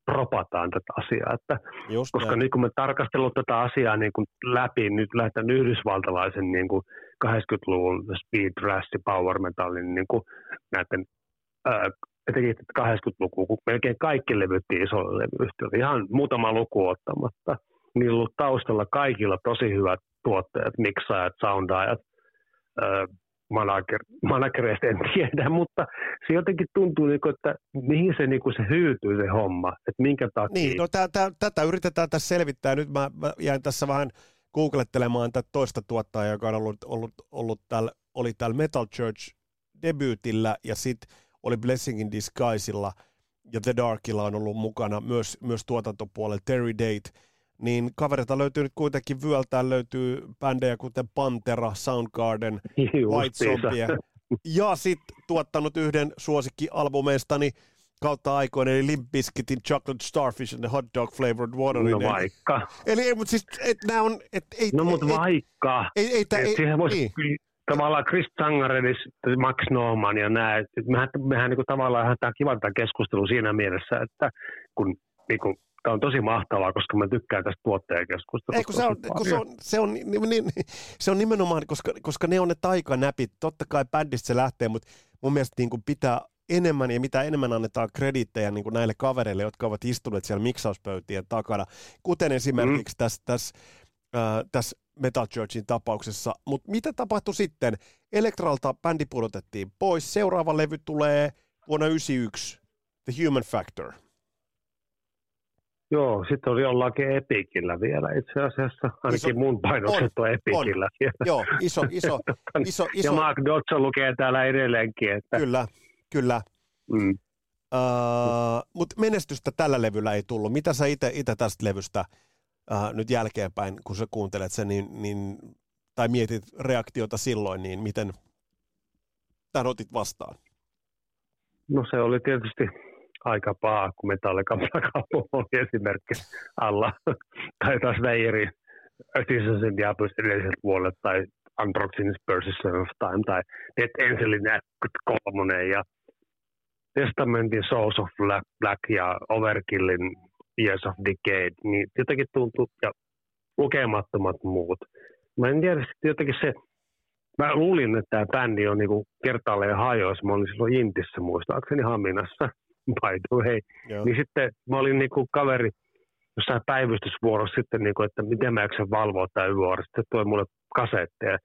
propataan tätä asiaa, että Just koska näin. nyt kun me tarkastellut tätä asiaa niin kuin läpi, nyt lähdetään yhdysvaltalaisen niin kuin 80-luvun speed, thrash, power metallin niin kuin näiden ää, etenkin 80-luku, kun melkein kaikki levyttiin isolle levyyhtiölle, ihan muutama luku ottamatta. Niillä on ollut taustalla kaikilla tosi hyvät tuottajat, miksaajat, soundaajat, manager, managereista en *laughs* tiedä, mutta se jotenkin tuntuu, niin kuin, että mihin se, niin kuin se hyytyy se homma, että minkä takia. Niin, no tää, tää, tätä yritetään tässä selvittää. Nyt mä, mä jäin tässä vähän googlettelemaan tätä toista tuottajaa, joka on ollut, ollut, ollut täällä, oli täällä Metal Church debyytillä ja sitten oli Blessing in Disguiseilla ja The Darkilla on ollut mukana myös, myös tuotantopuolella Terry Date. Niin kavereita löytyy nyt kuitenkin vyöltään, löytyy bändejä kuten Pantera, Soundgarden, White. Zombie ja sitten tuottanut yhden suosikkialbumeistani kautta aikoina, eli Limp Bizkitin Chocolate Starfish and the Hot Dog Flavored Water. No vaikka. Eli ei, mutta siis, et, nää on, et, ei, No mutta ei, vaikka. Ei, ei, ei, ei, siihen voisi niin. tavallaan Chris Sangaredis, Max Norman ja nämä, että mehän, mehän niin kuin tavallaan ihan tämä kiva tämä keskustelu siinä mielessä, että kun niin kuin, tämä on tosi mahtavaa, koska mä tykkään tästä tuottajakeskustelusta. Ei, kun se on, kun se on, se on, niin, niin, se on nimenomaan, koska, koska ne on ne taikanäpit. Totta kai bändistä se lähtee, mutta mun mielestä niin kuin pitää enemmän ja mitä enemmän annetaan krediittejä niin kuin näille kavereille, jotka ovat istuneet siellä miksauspöytien takana, kuten esimerkiksi mm. tässä, tässä, äh, tässä Metal Churchin tapauksessa. Mutta mitä tapahtui sitten? Elektralta bändi pudotettiin pois. Seuraava levy tulee vuonna 1991, The Human Factor. Joo, sitten oli jollakin Epikillä vielä itse asiassa. Ainakin Iso- mun painokset on, on, Epikillä vielä. Joo, iso, iso, *laughs* iso, Ja iso Mark Dodson lukee täällä edelleenkin, että kyllä, kyllä. mm, Uh, Mutta menestystä tällä levyllä ei tullut. Mitä sä itse tästä levystä uh, nyt jälkeenpäin, kun sä kuuntelet sen, niin, niin, tai mietit reaktiota silloin, niin miten tämän otit vastaan? no se oli tietysti aika paha, kun Metallica Black oli esimerkki alla. tai taas Veijerin in Diablos edelliseltä vuodelta, tai Anthraxin Persistent of Time, tai Dead Angelin Act 3 ja Testamentin Souls of Black, ja Overkillin Years of Decay, niin jotenkin tuntuu, ja lukemattomat muut. Mä en tiedä, jotenkin se, mä luulin, että tämä bändi on niinku kertaalleen hajois. Mä olin silloin Intissä muistaakseni Haminassa, *laughs* by the way. Joo. Niin sitten mä olin niinku kaveri jossain päivystysvuorossa sitten, niinku, että miten mä jaksan valvoa tämä yövuoro. Sitten toi mulle kasetteja.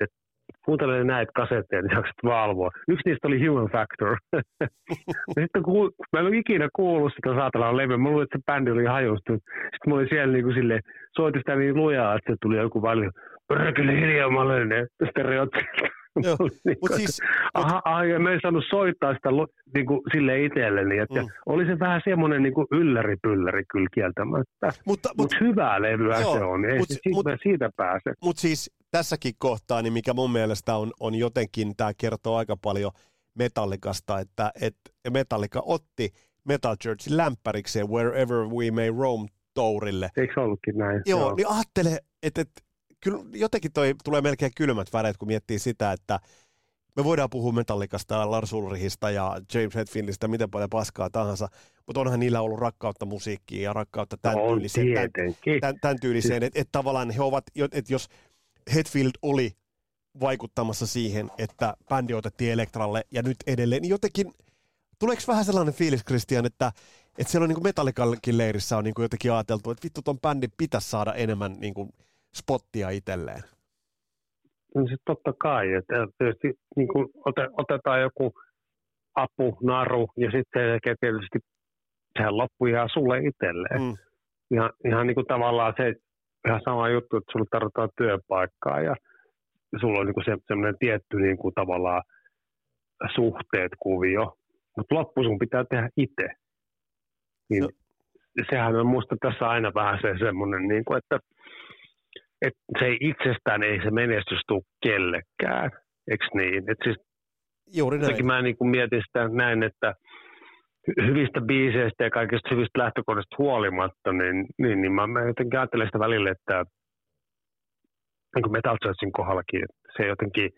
että kuuntele näitä kasetteja, niin jaksat valvoa. Yksi niistä oli Human Factor. *laughs* sitten kun mä en ole ikinä kuullut sitä saatana levyä, mä luulin, että se bändi oli hajustunut. Sitten mä olin siellä niin kuin silleen, soitin sitä niin lujaa, että se tuli joku paljon, perkele hiljaa, mä olen ne stereotypit. *laughs* Joo, niin Mutta siis, aha, aha, ja mä en saanut soittaa sitä niin kuin sille itselleni. Että Mm. Oli se vähän semmoinen niin kuin ylläri-pylläri kyllä kieltämättä. mutta, mutta, Mut hyvää levyä Joo, se on. Ei mut- siitä, mut- siitä pääse. mutta siis tässäkin kohtaa, niin mikä mun mielestä on, on jotenkin, tämä kertoo aika paljon Metallikasta, että, että Metallika otti Metal Churchin lämpärikseen Wherever We May Roam tourille. Eikö se ollutkin näin? Joo, Joo. niin ajattele, että, että kyllä jotenkin toi tulee melkein kylmät väreet, kun miettii sitä, että me voidaan puhua Metallikasta Lars Ulrichista ja James Hetfieldistä, miten paljon paskaa tahansa, mutta onhan niillä ollut rakkautta musiikkiin ja rakkautta tämän No tyyliseen, tämän, tietenkin. tämän, tämän tyyliseen että, että tavallaan he ovat, että jos Hetfield oli vaikuttamassa siihen, että bändi otettiin Elektralle ja nyt edelleen, niin jotenkin, tuleeko vähän sellainen fiilis, Christian, että, että siellä on niin Metallicallakin leirissä on niin jotenkin ajateltu, että vittu ton bändin pitäisi saada enemmän niin kuin spottia itselleen. No se totta kai, että tietysti niin kuin ote, otetaan joku apu, naru ja sitten se tekee tietysti sehän loppuu ihan sulle itselleen. Mm. Ihan, ihan niin kuin tavallaan se ihan sama juttu, että sulle tarvitaan työpaikkaa ja sulla on niin kuin se, semmoinen tietty niin kuin tavallaan suhteet kuvio, mutta loppu sun pitää tehdä itse. Niin No. sehän on musta tässä aina vähän se semmoinen, niin kuin, että, että se ei itsestään ei se menestys tule kellekään, eikö niin? Et siis Juuri näin. mä niin kuin mietin sitä näin, että hy- hyvistä biiseistä ja kaikista hyvistä lähtökohdista huolimatta, niin, niin, niin mä, mä jotenkin ajattelen sitä välillä, että niin kuin Metal Churchin kohdallakin, että se jotenkin,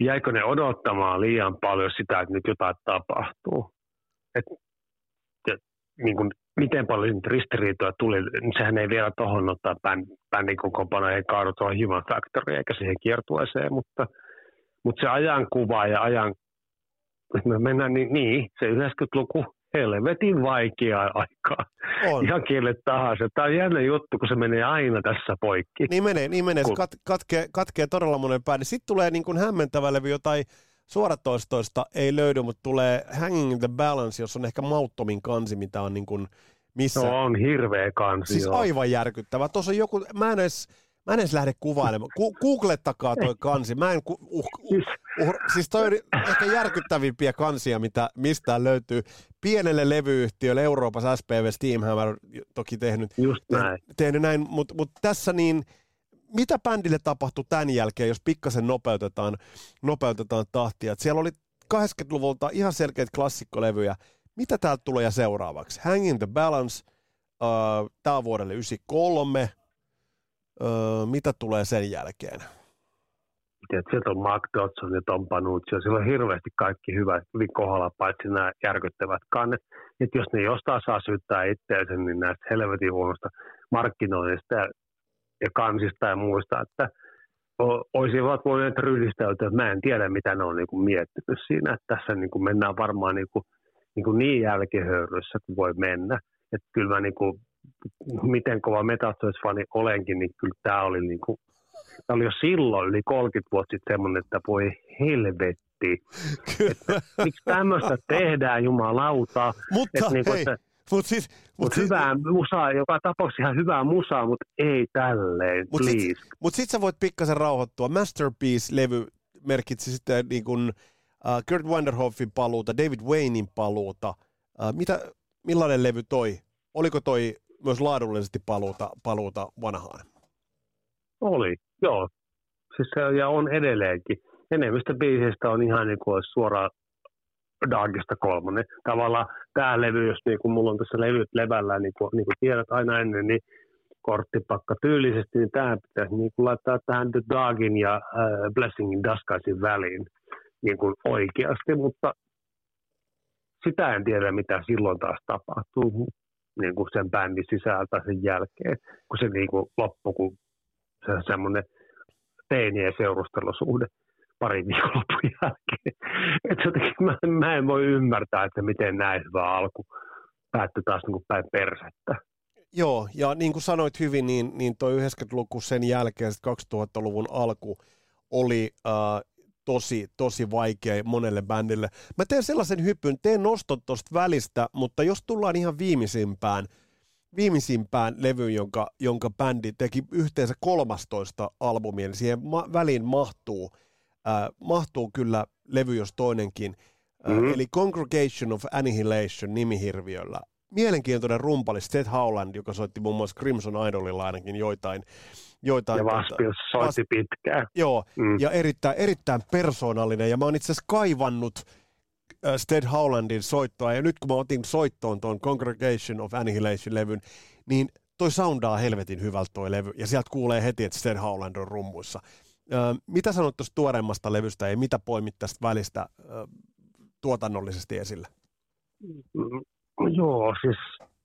jäikö ne odottamaan liian paljon sitä, että nyt jotain tapahtuu. Et, niin kuin, miten paljon niitä ristiriitoja tuli, niin sehän ei vielä tuohon ottaa bänd, bändin kokoonpano, ei kaadu tuohon Human Factory eikä siihen kiertueeseen, mutta, mutta se ajankuva ja ajan, me mennään niin, niin se 90-luku helvetin vaikeaa aikaa. On. Ihan kelle tahansa. Tämä on jännä juttu, kun se menee aina tässä poikki. Niin menee, niin menee. Se Kun- kat, katkee, katkee todella monen päin. Sitten tulee niin kuin hämmentävä levy, jotain suoratoistoista ei löydy, mutta tulee Hanging the Balance, jossa on ehkä mauttomin kansi, mitä on niin kuin missä. Se on hirveä kansi. Siis joo. aivan järkyttävä. Tuossa on joku, mä en edes, mä en edes lähde kuvailemaan. Ku, googlettakaa toi *laughs* kansi. Mä en, ku, uh, uh, Siis, uh, siis toi on ehkä järkyttävimpiä kansia, mitä mistään löytyy. Pienelle levyyhtiölle Euroopassa SPV Steamhammer toki tehnyt, just näin. tehnyt näin, mutta mut tässä niin, mitä bändille tapahtui tämän jälkeen, jos pikkasen nopeutetaan, nopeutetaan tahtia? Et siellä oli 80-luvulta ihan selkeitä klassikkolevyjä. Mitä täältä tulee seuraavaksi? Hanging the Balance, uh, tämä on vuodelle 93. Uh, mitä tulee sen jälkeen? Tiedät, sieltä on Mark Dodson ja Tom Panucci, ja siellä on hirveästi kaikki hyvä, hyvin kohdalla, paitsi nämä järkyttävät kannet. Että jos ne jostain saa syyttää itseänsä, niin näistä helvetin huonosta markkinoinnista ja, ja kansista ja muista, että olisivat voineet ryhdistäytyä. Mä en tiedä, mitä ne on niin kuin miettinyt siinä, että tässä niin kuin mennään varmaan niin, kuin, niin, kuin niin jälkihöyryssä kuin voi mennä. Että kyllä mä niin kuin, miten kova Metallica-fani olenkin, niin kyllä tämä oli niin kuin, tämä oli jo silloin yli 30 vuotta sitten semmoinen, että voi helvetti. *laughs* Että, miksi tämmöistä tehdään, jumalauta. Mutta että, niin kuin, hei, että, mut siis, mut mut siis, hyvää musaa, joka tapauksessa ihan hyvää musaa, mutta ei tälleen, mut please. Sit, mutta sitten sä voit pikkasen rauhoittua. Masterpiece-levy merkitsi sitten niin kuin, uh, Kurt Wanderhoffin paluuta, David Waynein paluuta. Uh, mitä, millainen levy toi? Oliko toi myös laadullisesti paluuta, paluuta vanhaan? Oli, joo. Siis se, ja on edelleenkin. Enemmistö biiseistä on ihan niin kuin suoraan Darkista kolmonen. Tavallaan tämä levy, jos niin kuin mulla on tässä levyt levällä, niin kuin, niin kuin tiedät aina ennen, niin korttipakka tyylisesti, niin tämä pitäisi niin kuin laittaa tähän The Dogin ja äh, Blessingin Duskaisin väliin niin kuin oikeasti, mutta sitä en tiedä, mitä silloin taas tapahtuu niin kuin sen bändin sisältä sen jälkeen, kun se niin kuin loppui, kun se semmoinen teinien seurustelusuhde parin viikonlopun jälkeen. *laughs* Et jotenkin mä, mä, en voi ymmärtää, että miten näin hyvä alku päättyi taas niin kuin päin persettä. Joo, ja niin kuin sanoit hyvin, niin, niin toi 90-luku sen jälkeen, 2000-luvun alku oli äh, tosi, tosi vaikea monelle bändille. Mä teen sellaisen hypyn, teen nostot tuosta välistä, mutta jos tullaan ihan viimeisimpään, viimeisimpään levyyn, jonka, jonka bändi teki yhteensä 13 albumia, niin siihen ma- väliin mahtuu, äh, mahtuu kyllä levy jos toinenkin, äh, mm-hmm. eli Congregation of Annihilation nimihirviöllä. Mielenkiintoinen rumpali Seth Howland, joka soitti muun muassa Crimson Idolilla ainakin joitain. joitain ja Vaspius soitti vas- pitkään. Joo, mm. ja erittäin, erittäin persoonallinen, ja mä oon itse asiassa kaivannut äh, Sted Howlandin soittoa, ja nyt kun mä otin soittoon tuon Congregation of Annihilation-levyn, niin toi soundaa helvetin hyvältä toi levy, ja sieltä kuulee heti, että Sted Howland on rummuissa. Mitä sanot tuosta tuoreemmasta levystä, ja mitä poimit tästä välistä tuotannollisesti esille? Mm, joo, siis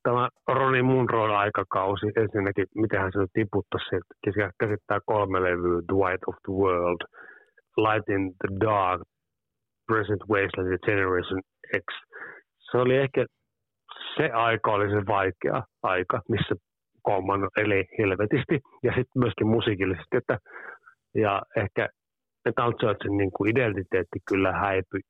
tämä Ronnie Munron aikakausi, ensinnäkin, miten hän se nyt tiputtaisi, että käsittää kolme levyä, White of the World, Light in the Dark, Present Wasteland ja Generation X. Se oli ehkä, se aika oli se vaikea aika, missä Kolman eli helvetisti ja sitten myöskin musiikillisesti, että ja ehkä Metal Churchin niin kuin identiteetti kyllä häipyi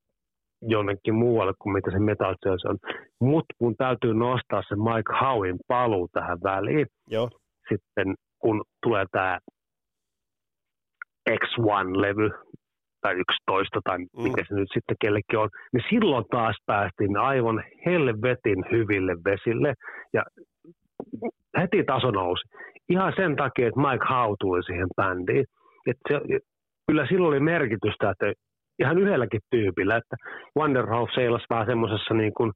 jonnekin muualle kuin mitä se Metal Church on. Mutta kun täytyy nostaa se Mike Howin paluu tähän väliin, Joo. sitten kun tulee tämä X1-levy, tai 11 tai mm. mikä se nyt sitten kellekin on, niin silloin taas päästiin aivan helvetin hyville vesille ja heti taso nousi. Ihan sen takia, että Mike Howe tuli siihen bändiin. Et se, kyllä silloin oli merkitystä, että ihan yhdelläkin tyypillä, että Wonderhouse seilasi vähän semmoisessa niin kuin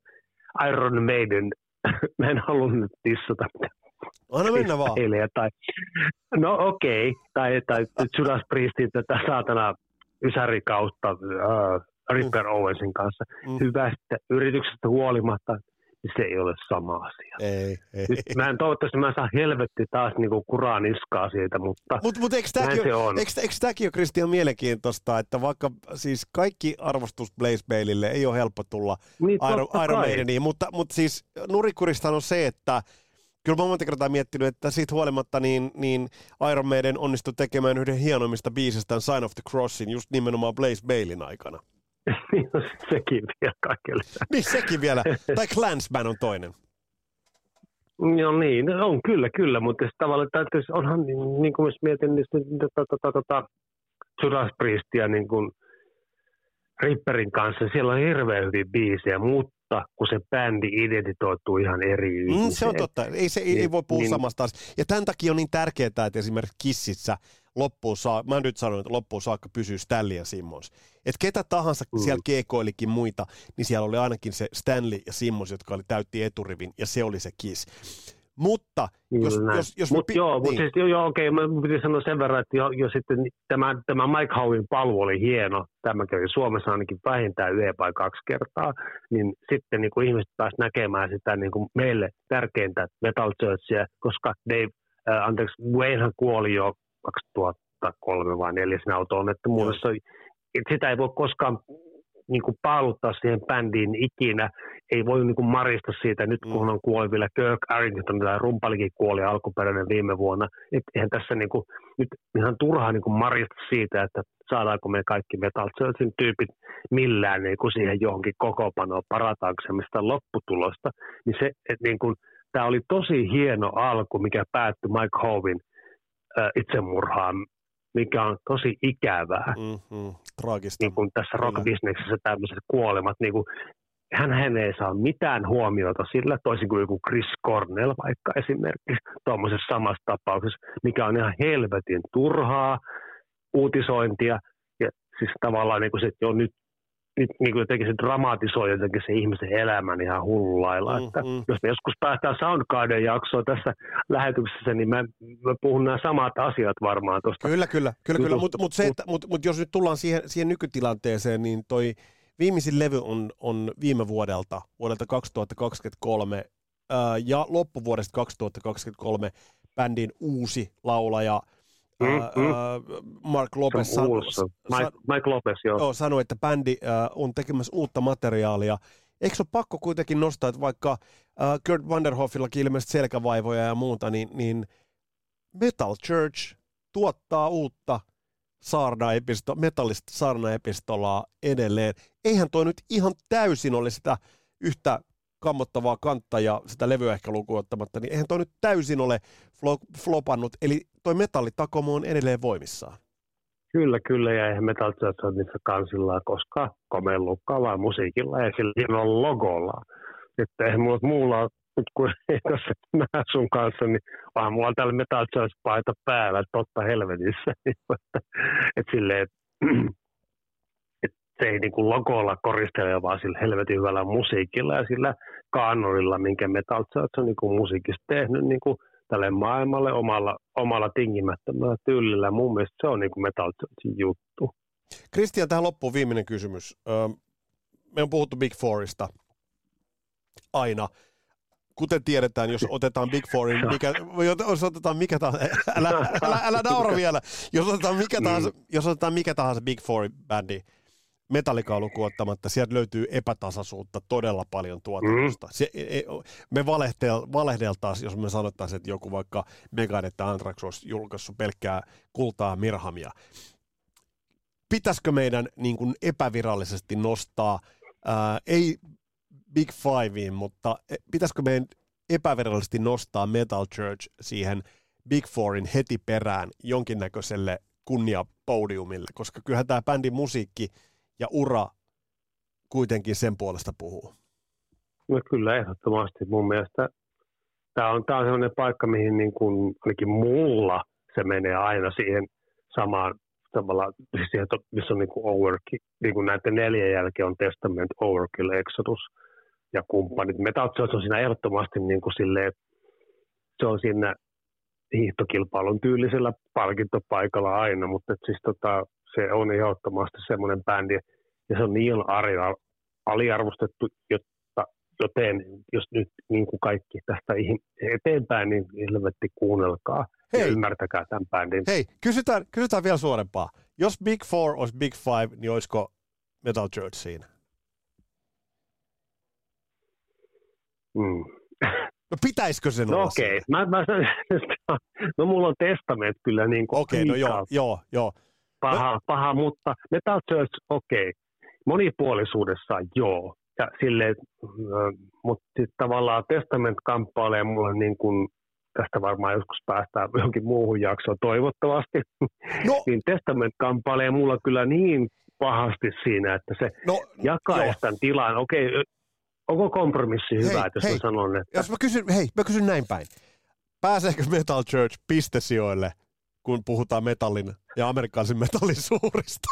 Iron Maiden, *laughs* mä en halunnut tissata Anna mennä vaan. Tai, no okei, okay. tai, tai Judas Priestin tätä saatana Ysäri kautta uh, Ripper mm. Owensin kanssa. Mm. Hyvästä yrityksestä huolimatta, se ei ole sama asia. Ei, ei. Nyt mä en toivottavasti mä saan helvetti taas niinku kuraa niskaa siitä, mutta Mutta mut eikö tämäkin, se on. eikö, eikö tämäkin ole Kristian mielenkiintoista, että vaikka siis kaikki arvostus Blaze Baileylle ei ole helppo tulla Niin, Iron, Iron. Maideniin, mutta, mutta siis nurikurista on se, että kyllä mä oon monta kertaa miettinyt, että siitä huolimatta niin, niin Iron Maiden onnistui tekemään yhden hienoimmista biisistä Sign of the Crossin just nimenomaan Blaze Baileyn aikana. *laughs* Niin, sekin vielä kaikille. Niin sekin vielä. Tai Clansman on toinen. Joo niin, no on kyllä, kyllä, mutta se tavallaan täytyisi, onhan niin, niin kuin jos mietin niin sitä tota, tota, Judas Priestia niin kuin Ripperin kanssa, siellä on hirveän hyviä biisejä, mutta kun se bändi identitoituu ihan eri Mm, se on totta. Ei, se, ei, ei Niin, voi puhua niin. samasta asiasta. Ja tämän takia on niin tärkeää, että esimerkiksi Kississä loppuun saakka, mä nyt sanon, että loppuun saakka pysyy Stanley ja Simmons. Että ketä tahansa mm. siellä keekoilikin muita, niin siellä oli ainakin se Stanley ja Simmons, jotka oli täytti eturivin, ja se oli se kiss. Mutta jos, jos, jos mut, joo, niin. mutta siis, joo, joo, okei, mä piti sanoa sen verran, että jo, jo sitten tämä, tämä Mike Howin palvelu oli hieno, tämä kävi Suomessa ainakin vähintään yhden vai kaksi kertaa, niin sitten niin kuin ihmiset pääsivät näkemään sitä niin kuin meille tärkeintä Metal Churchia, koska Dave, äh, anteeksi, Waynehan kuoli jo 2003 vai 4 siinä auto-onnettomuudessa, sitä ei voi koskaan niin kuin paaluttaa siihen bändiin ikinä. Ei voi niin kuin marista siitä, nyt kun mm. on kuoli vielä Kirk Arrington, tämä rumpalikin kuoli alkuperäinen viime vuonna. Et eihän tässä niin kuin, nyt ihan turhaa niin kuin marista siitä, että saadaanko me kaikki Metal Churchin tyypit millään niin kuin siihen johonkin kokopanoon parataanko mistä lopputulosta. Niin se, että niin kuin, tämä oli tosi hieno alku, mikä päättyi Mike Hovin itsemurhaan mikä on tosi ikävää. Mm-hmm. Traagista. Niin kuin tässä rock-bisneksessä tämmöiset kuolemat, niin kuin, hän, hän ei saa mitään huomiota sillä, toisin kuin joku Chris Cornell vaikka esimerkiksi tuommoisessa samassa tapauksessa, mikä on ihan helvetin turhaa uutisointia, ja siis tavallaan niin kuin se, että jo nyt nyt niin kuin jotenkin se dramatisoi jotenkin se ihmisen elämän ihan hullulailla. Mm, että mm. Jos me joskus päästään Soundgarden jaksoon tässä lähetyksessä, niin mä, mä puhun nämä samat asiat varmaan tuosta. Kyllä, kyllä, kyllä, kyllä. mutta mut mut, mut, mut jos nyt tullaan siihen, siihen nykytilanteeseen, niin toi viimeisin levy on, on viime vuodelta, vuodelta 2023, ää, ja loppuvuodesta 2023 bändin uusi laulaja – Mm, mm. Mark Lopez, san, Mike, Mike Lopez joo. joo. sanoi, että bändi on tekemässä uutta materiaalia. Eikö se ole pakko kuitenkin nostaa, että vaikka Kurt Vanderhoffillakin ilmeisesti selkävaivoja ja muuta, niin, niin Metal Church tuottaa uutta saarna-episto, metallista saarna-epistolaa edelleen. Eihän toi nyt ihan täysin ole sitä yhtä kammottavaa kantta ja sitä levyä ehkä lukuun ottamatta, niin eihän toi nyt täysin ole flopannut. Eli toi metallitakomo on edelleen voimissaan. Kyllä, kyllä, ja eihän Metal Church ole niissä kansilla koskaan komellutkaan, vaan musiikilla ja sillä on logolla. Että eihän mulla muulla nyt kun *laughs* ei tässä näe sun kanssa, niin vaan mulla on täällä Metal paita päällä, totta helvetissä. *laughs* että, että silleen, että *clears throat* se ei niin kuin logolla koristele, vaan sillä helvetin hyvällä musiikilla ja sillä kaanonilla, minkä Metal Church on niin kuin musiikista tehnyt niin kuin tälle maailmalle omalla, omalla tingimättömällä tyylillä. Mun mielestä se on niin kuin Metal Churchin juttu. Kristian, tähän loppuun viimeinen kysymys. Me on puhuttu Big Fourista aina. Kuten tiedetään, jos otetaan Big Fourin, *laughs* mikä, jos otetaan mikä tahansa, älä, älä, älä naura vielä, jos otetaan mikä tahansa, jos otetaan mikä tahansa Big Four bändi, metallikaa lukuun ottamatta, sieltä löytyy epätasaisuutta todella paljon tuotannosta. Mm. Se, e, e, me valehtel, valehdeltaisiin, jos me sanottaisiin, että joku vaikka Megadeth tai Anthrax olisi julkaissut pelkkää kultaa Mirhamia. Pitäisikö meidän niin kuin epävirallisesti nostaa, ää, ei Big Fiveen, mutta e, pitäisikö meidän epävirallisesti nostaa Metal Church siihen Big Fourin heti perään jonkinnäköiselle kunniapodiumille, koska kyllähän tämä bändin musiikki – ja ura kuitenkin sen puolesta puhuu? No kyllä ehdottomasti. Mun mielestä tämä on, tämä on sellainen paikka, mihin niin kuin, ainakin mulla se menee aina siihen samaan tavalla, siihen, missä on niin kuin overkill, niin kuin näiden neljän jälkeen on Testament, Overkill, Exodus ja kumppanit. Church on siinä ehdottomasti niin kuin silleen, se on siinä hiihtokilpailun tyylisellä palkintopaikalla aina, mutta siis tota, se on ehdottomasti semmoinen bändi, ja se on niin aliarvostettu, jotta, joten jos nyt niin kuin kaikki tästä eteenpäin, niin helvetti kuunnelkaa hei. ja ymmärtäkää tämän bändin. Hei, kysytään, kysytään vielä suorempaa. Jos Big Four olisi Big Five, niin olisiko Metal Church siinä? Mm. No pitäisikö sen no olla okei, okay. mä, mä, *laughs* no mulla on testament kyllä niin kuin Okei, okay, no joo, joo, joo paha, no. paha mutta Metal Church, okei, okay. monipuolisuudessaan joo. Ja silleen, mutta sitten tavallaan Testament kamppailee mulle niin kuin, tästä varmaan joskus päästään *laughs* johonkin muuhun jaksoon toivottavasti, no. *laughs* niin Testament kamppailee mulla kyllä niin pahasti siinä, että se no, jakaa tämän tilan. Okei, okay, onko kompromissi hei, hyvä, että jos hei, mä sanon, että... Jos mä kysyn, hei, mä kysyn näin päin. Pääseekö Metal Church pistesijoille kun puhutaan metallin ja amerikkalaisen metallin suurista.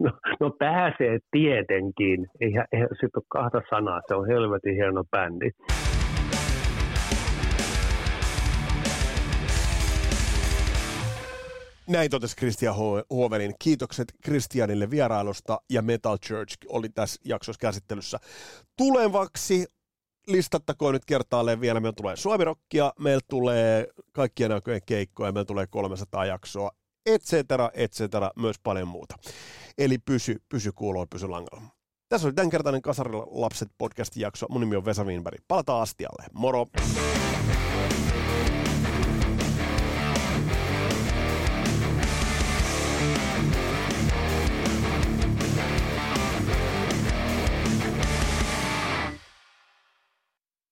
No, no pääsee tietenkin. Eihän, eihän sit ole kahta sanaa. Se on helvetin hieno bändi. Näin totesi Christian Hovelin. Kiitokset Christianille vierailusta ja Metal Church oli tässä jaksossa käsittelyssä. Tulevaksi listattakoon nyt kertaalleen vielä. Meillä tulee Suomirokkia, meillä tulee kaikkien näköjen keikkoja, meillä tulee 300 jaksoa, et cetera, et cetera, myös paljon muuta. Eli pysy, pysy kuuloon, pysy langalla. Tässä oli tämänkertainen Kasarilla lapset podcastin jakso. Mun nimi on Vesa Wienberg. Palataan astialle. Moro!